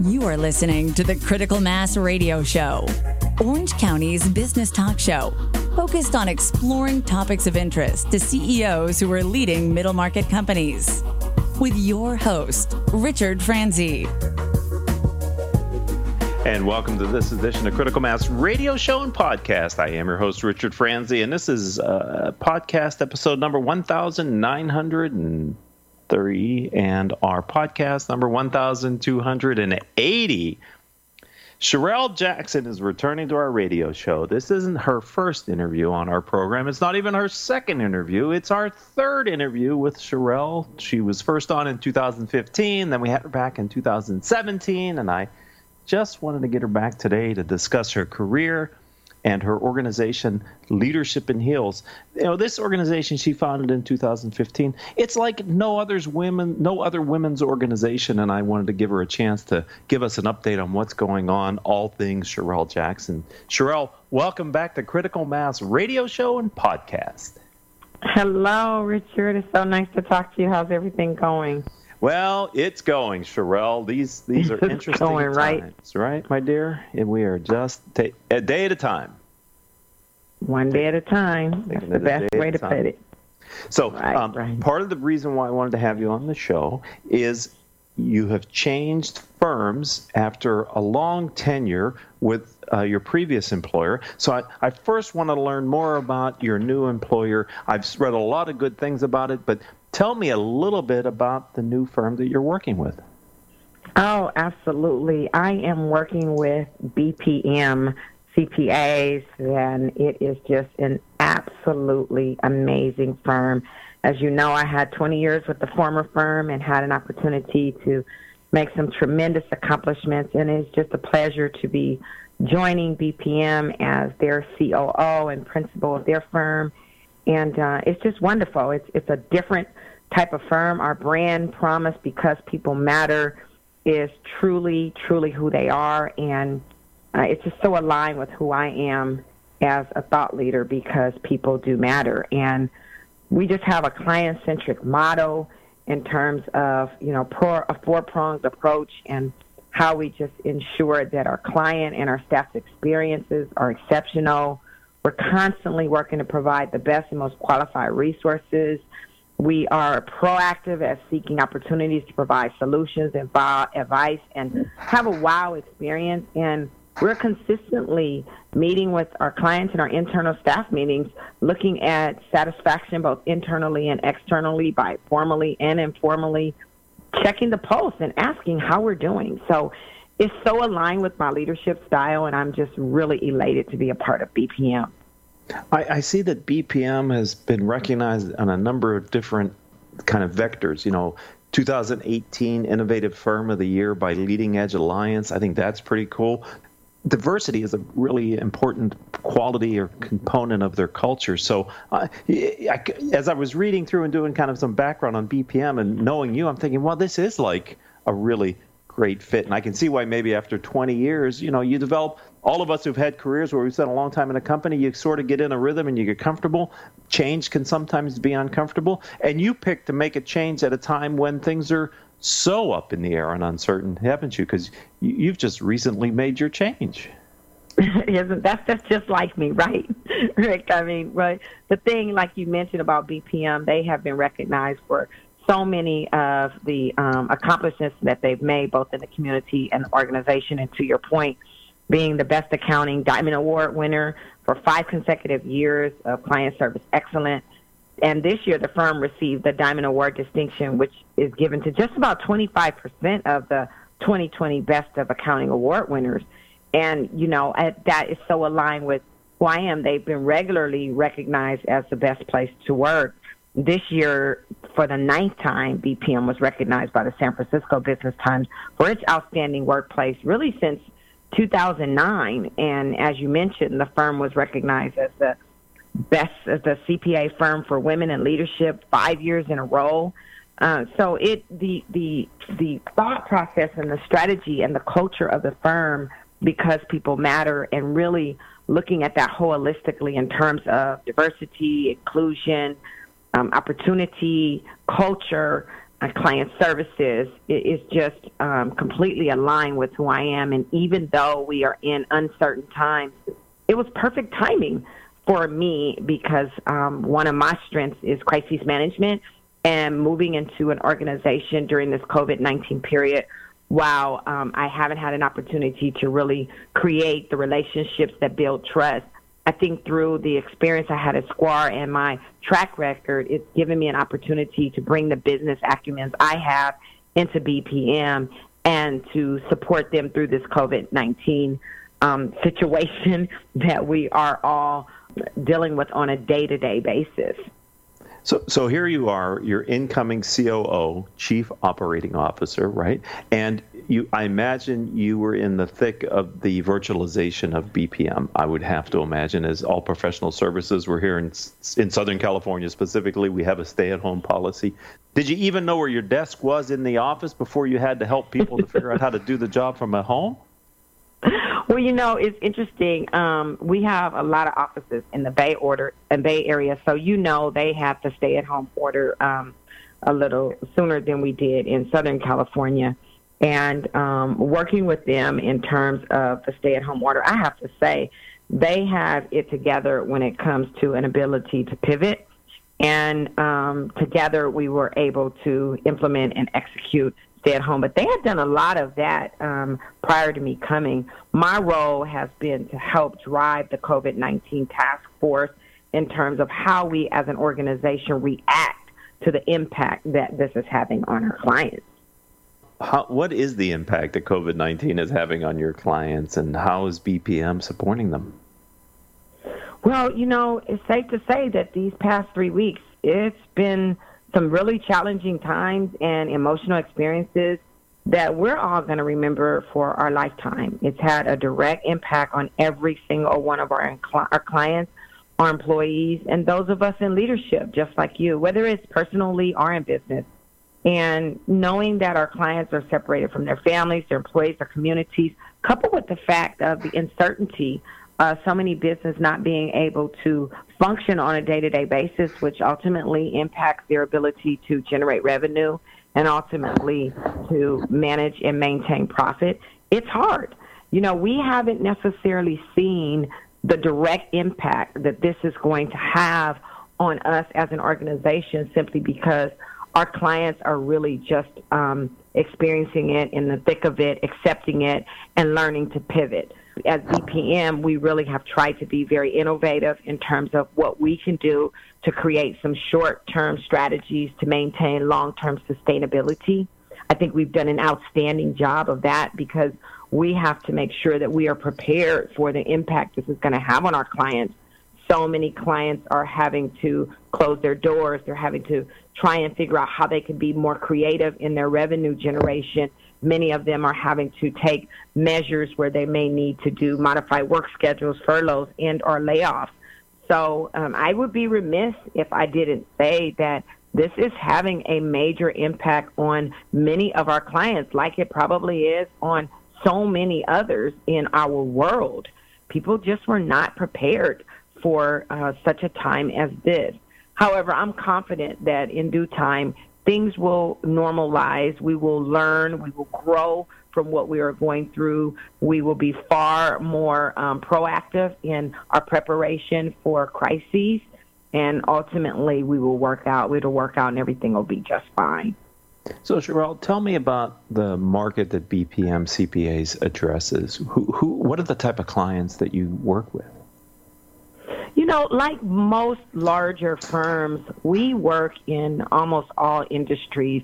You are listening to the Critical Mass Radio Show, Orange County's business talk show, focused on exploring topics of interest to CEOs who are leading middle market companies. With your host, Richard Franzi. And welcome to this edition of Critical Mass Radio Show and Podcast. I am your host, Richard Franzi, and this is uh, podcast episode number 1900. and our podcast number 1280. Scharrell Jackson is returning to our radio show. This isn't her first interview on our program. It's not even her second interview. It's our third interview with Scharrell. She was first on in 2015, then we had her back in 2017, and I just wanted to get her back today to discuss her career and her organization leadership in heels. You know this organization she founded in 2015 it's like no others women no other women's organization and i wanted to give her a chance to give us an update on what's going on all things scharrell jackson. Scharrell welcome back to critical mass radio show and podcast. Hello richard. It's so nice to talk to you. How's everything going well, it's going, Scharrell. These these are interesting going, times, right? right, my dear? And we are just ta- a day at a time. One day at a time. That's the best way to put it. So, right, um, right. part of the reason why I wanted to have you on the show is you have changed firms after a long tenure with uh, your previous employer. So I, I first want to learn more about your new employer. I've read a lot of good things about it, but Tell me a little bit about the new firm that you're working with. Oh, absolutely. I am working with BPM CPAs, and it is just an absolutely amazing firm. As you know, I had 20 years with the former firm and had an opportunity to make some tremendous accomplishments, and it's just a pleasure to be joining BPM as their COO and principal of their firm. And uh, it's just wonderful. It's it's a different type of firm. Our brand promise, because people matter, is truly, truly who they are. And uh, it's just so aligned with who I am as a thought leader because people do matter. And we just have a client centric motto in terms of, you know, pro, a four pronged approach and how we just ensure that our client and our staff's experiences are exceptional. We're constantly working to provide the best and most qualified resources we are proactive at seeking opportunities to provide solutions and advice and have a wow experience. And we're consistently meeting with our clients in our internal staff meetings, looking at satisfaction both internally and externally by formally and informally checking the pulse and asking how we're doing. So it's so aligned with my leadership style, and I'm just really elated to be a part of BPM. I, I, see that BPM has been recognized on a number of different kind of vectors. You know, 2018 Innovative Firm of the Year by Leading Edge Alliance. I think that's pretty cool. Diversity is a really important quality or component of their culture. So, uh, I, as I was reading through and doing kind of some background on BPM and knowing you, I'm thinking, well, this is like a really great fit. And I can see why maybe after 20 years, you know, you develop all of us who've had careers where we've spent a long time in a company, you sort of get in a rhythm and you get comfortable. Change can sometimes be uncomfortable. And you pick to make a change at a time when things are so up in the air and uncertain, haven't you? Because you've just recently made your change. Isn't that's that's just like me, right, Rick? I mean, right. The thing, like you mentioned about BPM, they have been recognized for so many of the um, accomplishments that they've made, both in the community and the organization. And to your point, being the Best Accounting Diamond Award winner for five consecutive years of client service excellence. And this year, the firm received the Diamond Award distinction, which is given to just about 25% of the 2020 Best of Accounting Award winners. And, you know, that is so aligned with who I am. They've been regularly recognized as the best place to work. This year, for the ninth time, BPM was recognized by the San Francisco Business Times for its outstanding workplace, really since 2009. And as you mentioned, the firm was recognized as the best, as the CPA firm for women in leadership five years in a row. Uh, so it the the the thought process and the strategy and the culture of the firm because people matter and really looking at that holistically in terms of diversity, inclusion, um, opportunity, culture, uh, client services is just um, completely aligned with who I am. And even though we are in uncertain times, it was perfect timing for me because um, one of my strengths is crisis management and moving into an organization during this COVID 19 period. While um, I haven't had an opportunity to really create the relationships that build trust, I think through the experience I had at Squar and my track record, it's given me an opportunity to bring the business acumen I have into BPM and to support them through this COVID 19 um, situation that we are all dealing with on a day to day basis. So, so here you are, your incoming COO, Chief Operating Officer, right? And you, I imagine you were in the thick of the virtualization of BPM. I would have to imagine, as all professional services, we're here in in Southern California specifically. We have a stay-at-home policy. Did you even know where your desk was in the office before you had to help people to figure out how to do the job from at home? Well, you know, it's interesting. Um, we have a lot of offices in the Bay Order and Bay Area, so you know they have the stay-at-home order um, a little sooner than we did in Southern California. And um, working with them in terms of the stay-at-home order, I have to say they have it together when it comes to an ability to pivot. And um, together, we were able to implement and execute stay at home. But they had done a lot of that um, prior to me coming. My role has been to help drive the COVID 19 task force in terms of how we as an organization react to the impact that this is having on our clients. How, what is the impact that COVID 19 is having on your clients, and how is BPM supporting them? Well, you know, it's safe to say that these past three weeks, it's been some really challenging times and emotional experiences that we're all going to remember for our lifetime. It's had a direct impact on every single one of our, our clients, our employees, and those of us in leadership, just like you, whether it's personally or in business. And knowing that our clients are separated from their families, their employees, their communities, coupled with the fact of the uncertainty uh, so many business not being able to function on a day-to-day basis, which ultimately impacts their ability to generate revenue and ultimately to manage and maintain profit. It's hard. You know, we haven't necessarily seen the direct impact that this is going to have on us as an organization simply because our clients are really just um, experiencing it in the thick of it, accepting it, and learning to pivot at BPM, we really have tried to be very innovative in terms of what we can do to create some short term strategies to maintain long term sustainability. I think we've done an outstanding job of that because we have to make sure that we are prepared for the impact this is going to have on our clients. So many clients are having to close their doors. They're having to try and figure out how they can be more creative in their revenue generation Many of them are having to take measures where they may need to do modified work schedules, furloughs, and or layoffs. So um, I would be remiss if I didn't say that this is having a major impact on many of our clients, like it probably is on so many others in our world. People just were not prepared for uh, such a time as this. However, I'm confident that in due time, things will normalize. We will learn. We will grow from what we are going through. We will be far more um, proactive in our preparation for crises. And ultimately, we will work out. It'll work out, and everything will be just fine. So, Scharrell, tell me about the market that BPM CPAs addresses. Who, who, what are the type of clients that you work with? You know, like most larger firms, we work in almost all industries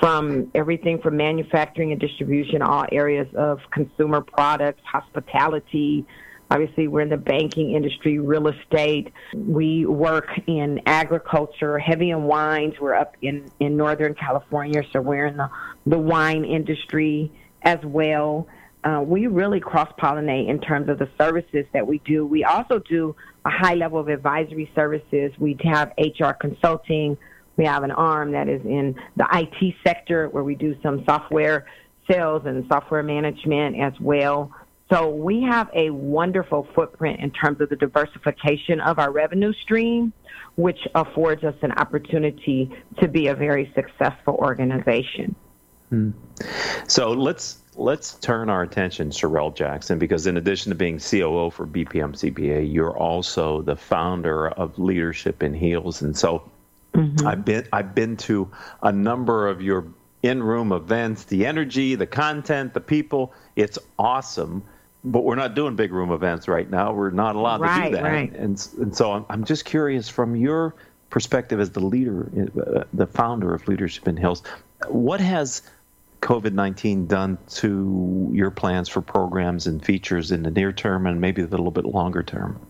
from everything from manufacturing and distribution, all areas of consumer products, hospitality. Obviously, we're in the banking industry, real estate. We work in agriculture, heavy in wines. We're up in, in Northern California, so we're in the, the wine industry as well uh, we really cross pollinate in terms of the services that we do. We also do a high level of advisory services. We have HR consulting. We have an arm that is in the IT sector where we do some software sales and software management as well. So we have a wonderful footprint in terms of the diversification of our revenue stream, which affords us an opportunity to be a very successful organization. Hmm. So let's let's turn our attention, Scharrell Jackson, because in addition to being COO for BPM CPA, you're also the founder of Leadership in Heels, and so mm-hmm. I've been I've been to a number of your in-room events. The energy, the content, the people, it's awesome. But we're not doing big room events right now. We're not allowed right, to do that. Right. And and so I'm, I'm just curious from your perspective as the leader, uh, the founder of Leadership in Heels, what has COVID 19 done to your plans for programs and features in the near term and maybe a little bit longer term?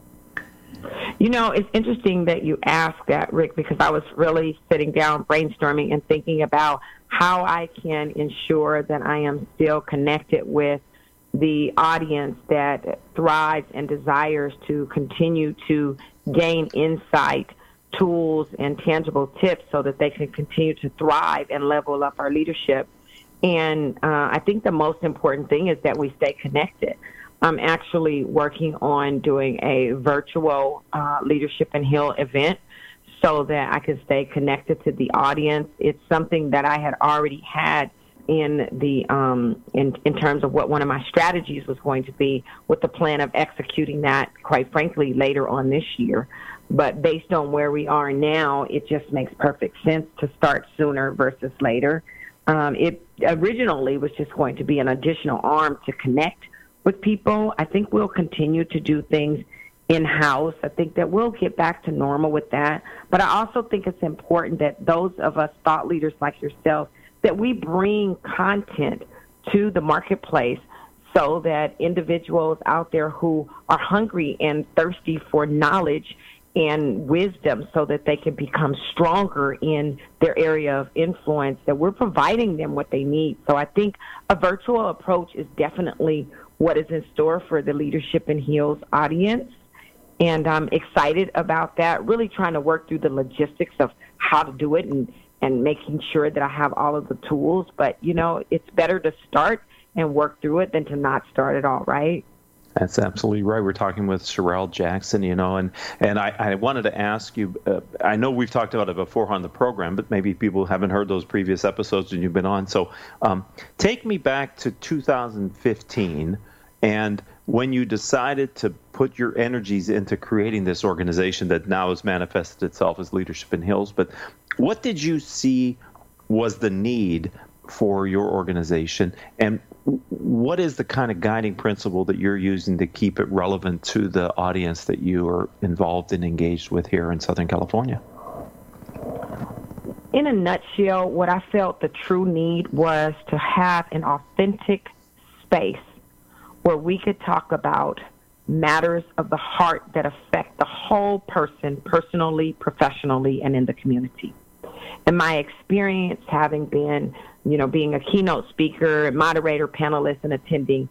You know, it's interesting that you ask that, Rick, because I was really sitting down brainstorming and thinking about how I can ensure that I am still connected with the audience that thrives and desires to continue to gain insight, tools, and tangible tips so that they can continue to thrive and level up our leadership and uh, I think the most important thing is that we stay connected. I'm actually working on doing a virtual uh, Leadership and Heels event so that I can stay connected to the audience. It's something that I had already had in the um, in in terms of what one of my strategies was going to be, with the plan of executing that, quite frankly, later on this year. But based on where we are now, it just makes perfect sense to start sooner versus later. Um, it originally was just going to be an additional arm to connect with people. I think we'll continue to do things in house. I think that we'll get back to normal with that. But I also think it's important that those of us thought leaders like yourself that we bring content to the marketplace so that individuals out there who are hungry and thirsty for knowledge and wisdom so that they can become stronger in their area of influence, that we're providing them what they need. So I think a virtual approach is definitely what is in store for the Leadership in Heels audience. And I'm excited about that, really trying to work through the logistics of how to do it and, and making sure that I have all of the tools. But, you know, it's better to start and work through it than to not start at all, right? That's absolutely right. We're talking with Scharrell Jackson, you know, and and I, I wanted to ask you. Uh, I know we've talked about it before on the program, but maybe people haven't heard those previous episodes and you've been on. So, um, take me back to 2015, and when you decided to put your energies into creating this organization that now has manifested itself as Leadership in Heels, But what did you see was the need for your organization, and what is the kind of guiding principle that you're using to keep it relevant to the audience that you are involved and engaged with here in Southern California? In a nutshell, what I felt the true need was to have an authentic space where we could talk about matters of the heart that affect the whole person personally, professionally, and in the community. In my experience, having been you know, being a keynote speaker, moderator, panelist, and attending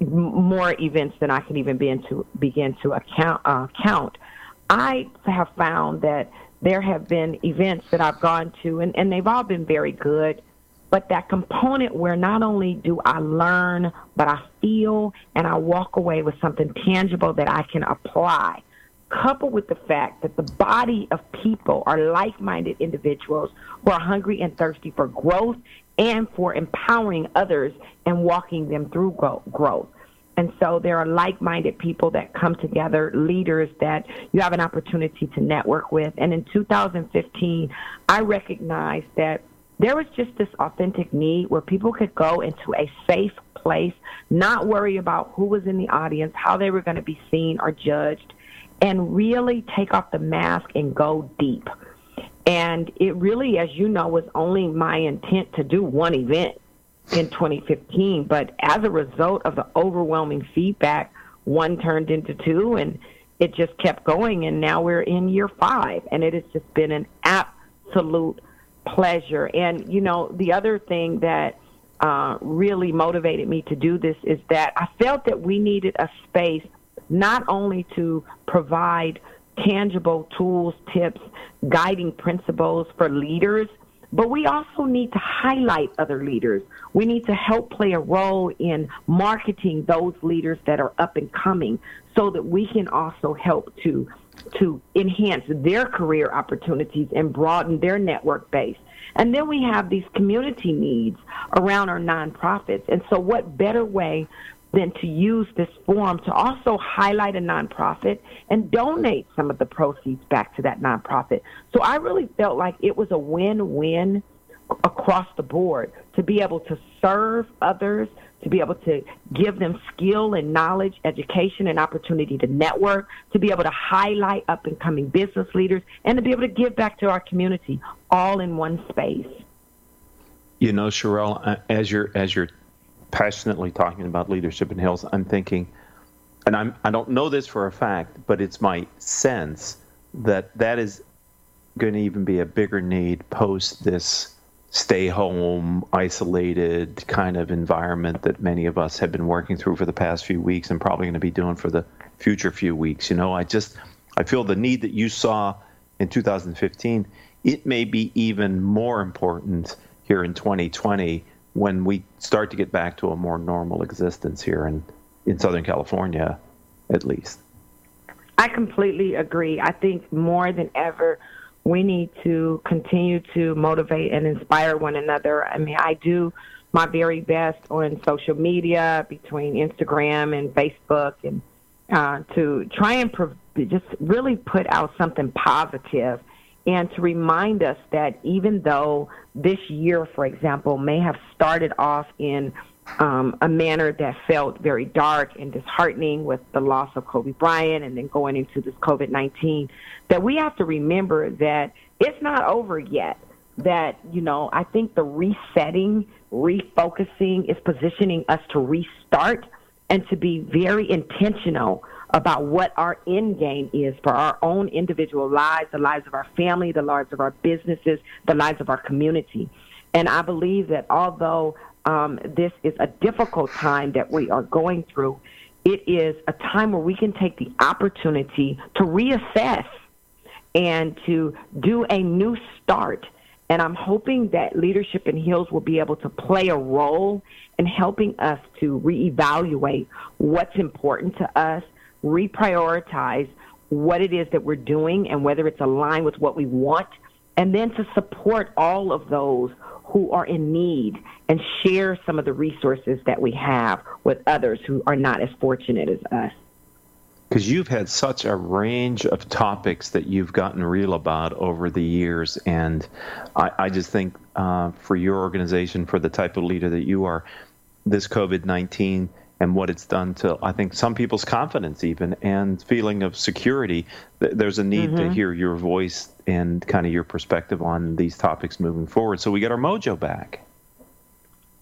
more events than I can even begin to begin to account. Uh, count. I have found that there have been events that I've gone to, and, and they've all been very good. But that component where not only do I learn, but I feel and I walk away with something tangible that I can apply coupled with the fact that the body of people are like minded individuals who are hungry and thirsty for growth and for empowering others and walking them through growth. And so there are like minded people that come together, leaders that you have an opportunity to network with. And in 2015, I recognized that there was just this authentic need where people could go into a safe place, not worry about who was in the audience, how they were going to be seen or judged, and really take off the mask and go deep. And it really, as you know, was only my intent to do one event in 2015. But as a result of the overwhelming feedback, one turned into two, and it just kept going. And now we're in year five, and it has just been an absolute pleasure. And, you know, the other thing that uh, really motivated me to do this is that I felt that we needed a space not only to provide tangible tools, tips, guiding principles for leaders, but we also need to highlight other leaders. We need to help play a role in marketing those leaders that are up and coming so that we can also help to to enhance their career opportunities and broaden their network base. And then we have these community needs around our nonprofits. And so, what better way than to use this forum to also highlight a nonprofit and donate some of the proceeds back to that nonprofit? So, I really felt like it was a win win across the board to be able to serve others, to be able to give them skill and knowledge, education, and opportunity to network, to be able to highlight up and coming business leaders, and to be able to give back to our community all in one space. You know, Scharrell, uh, as you're as you're passionately talking about leadership in heels, I'm thinking, and I'm I don't know this for a fact, but it's my sense that that is going to even be a bigger need post this stay home, isolated kind of environment that many of us have been working through for the past few weeks and probably going to be doing for the future few weeks. You know, I just I feel the need that you saw in 2015, it may be even more important here in 2020 when we start to get back to a more normal existence here in in Southern California at least. I completely agree. I think more than ever we need to continue to motivate and inspire one another. I mean, I do my very best on social media between Instagram and Facebook and uh, to try and pro- just really put out something positive and to remind us that even though this year, for example, may have started off in um, a manner that felt very dark and disheartening with the loss of Kobe Bryant and then going into this COVID 19, that we have to remember that it's not over yet. That, you know, I think the resetting, refocusing is positioning us to restart and to be very intentional about what our end game is for our own individual lives, the lives of our family, the lives of our businesses, the lives of our community. And I believe that although um, this is a difficult time that we are going through, it is a time where we can take the opportunity to reassess and to do a new start. And I'm hoping that Leadership in Heels will be able to play a role in helping us to reevaluate what's important to us, reprioritize what it is that we're doing and whether it's aligned with what we want, and then to support all of those who are in need and share some of the resources that we have with others who are not as fortunate as us. Because you've had such a range of topics that you've gotten real about over the years, and I, I just think uh, for your organization, for the type of leader that you are, this COVID 19 and what it's done to, I think, some people's confidence, even, and feeling of security. There's a need mm-hmm. to hear your voice and kind of your perspective on these topics moving forward. So we get our mojo back.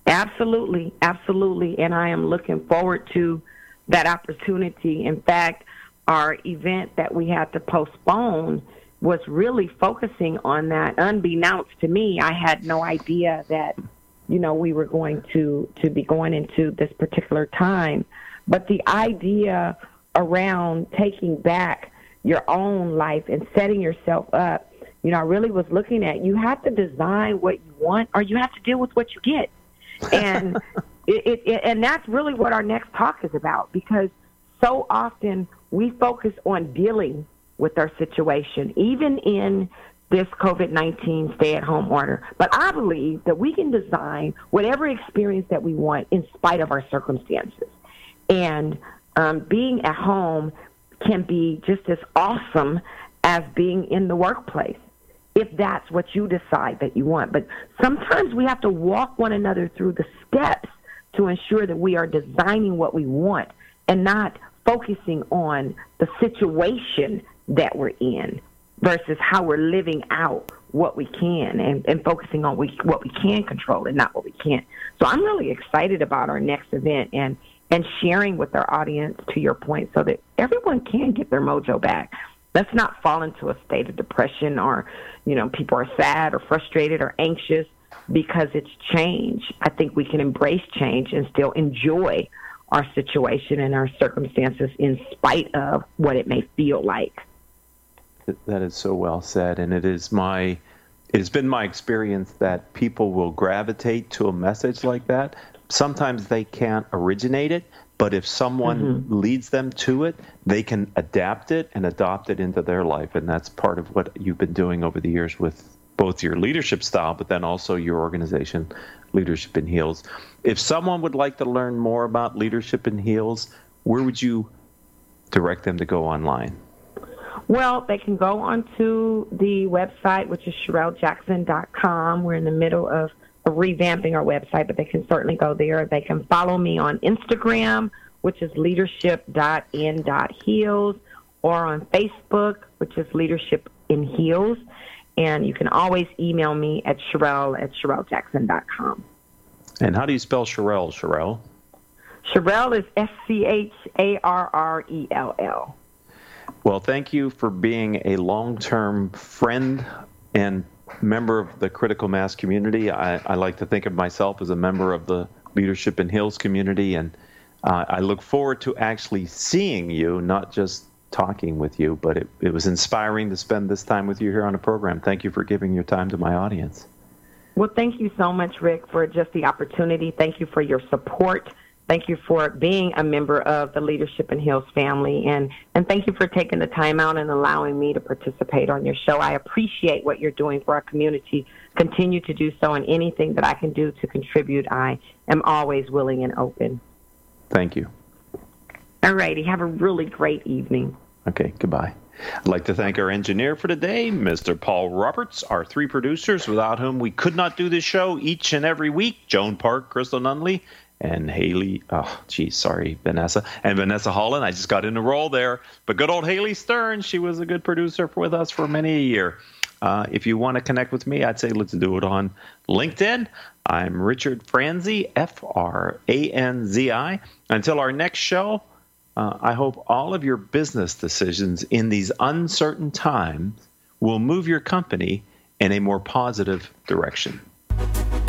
Absolutely, absolutely. And I am looking forward to that opportunity. In fact, our event that we had to postpone was really focusing on that. Unbeknownst to me, I had no idea that you know we were going to to be going into this particular time. But the idea around taking back your own life and setting yourself up, you know, I really was looking at you have to design what you want or you have to deal with what you get. And it, it, it, and that's really what our next talk is about because so often we focus on dealing with our situation, even in this COVID 19 stay at home order. But I believe that we can design whatever experience that we want in spite of our circumstances. And um, being at home can be just as awesome as being in the workplace if that's what you decide that you want. But sometimes we have to walk one another through the steps to ensure that we are designing what we want and not focusing on the situation that we're in versus how we're living out what we can and, and focusing on we, what we can control and not what we can't. So I'm really excited about our next event and and sharing with our audience to your point so that everyone can get their mojo back. Let's not fall into a state of depression or, you know, people are sad or frustrated or anxious because it's change. I think we can embrace change and still enjoy our situation and our circumstances in spite of what it may feel like. That is so well said, and it is my it has been my experience that people will gravitate to a message like that. Sometimes they can't originate it, but if someone mm-hmm. leads them to it, they can adapt it and adopt it into their life. And that's part of what you've been doing over the years with both your leadership style, but then also your organization, Leadership in Heels. If someone would like to learn more about Leadership in Heels, where would you direct them to go online? Well, they can go onto the website, which is ScharrellJackson.com. We're in the middle of revamping our website, but they can certainly go there. They can follow me on Instagram, which is leadership.in.heels, or on Facebook, which is Leadership in Heels. And you can always email me at Scharrell at ScharrellJackson.com. And how do you spell Scharrell, Scharrell? Scharrell is S C H A R R E L L. Well, thank you for being a long term friend and member of the critical mass community. I, I, like to think of myself as a member of the Leadership in Heels community, and uh, I look forward to actually seeing you, not just talking with you, but it, it was inspiring to spend this time with you here on the program. Thank you for giving your time to my audience. Well, thank you so much, Rick, for just the opportunity. Thank you for your support. Thank you for being a member of the Leadership in Heels family, and, and thank you for taking the time out and allowing me to participate on your show. I appreciate what you're doing for our community. Continue to do so, and anything that I can do to contribute, I am always willing and open. Thank you. All righty. Have a really great evening. Okay, goodbye. I'd like to thank our engineer for today, Mr. Paul Roberts, our three producers without whom we could not do this show each and every week Joan Park, Crystal Nunley, and Haley. Oh, geez, sorry, Vanessa. And Vanessa Holland. I just got in a roll there. But good old Haley Stern, she was a good producer with us for many a year. Uh, if you want to connect with me, I'd say let's do it on LinkedIn. I'm Richard Franzi, F R A N Z I. Until our next show, uh, I hope all of your business decisions in these uncertain times will move your company in a more positive direction.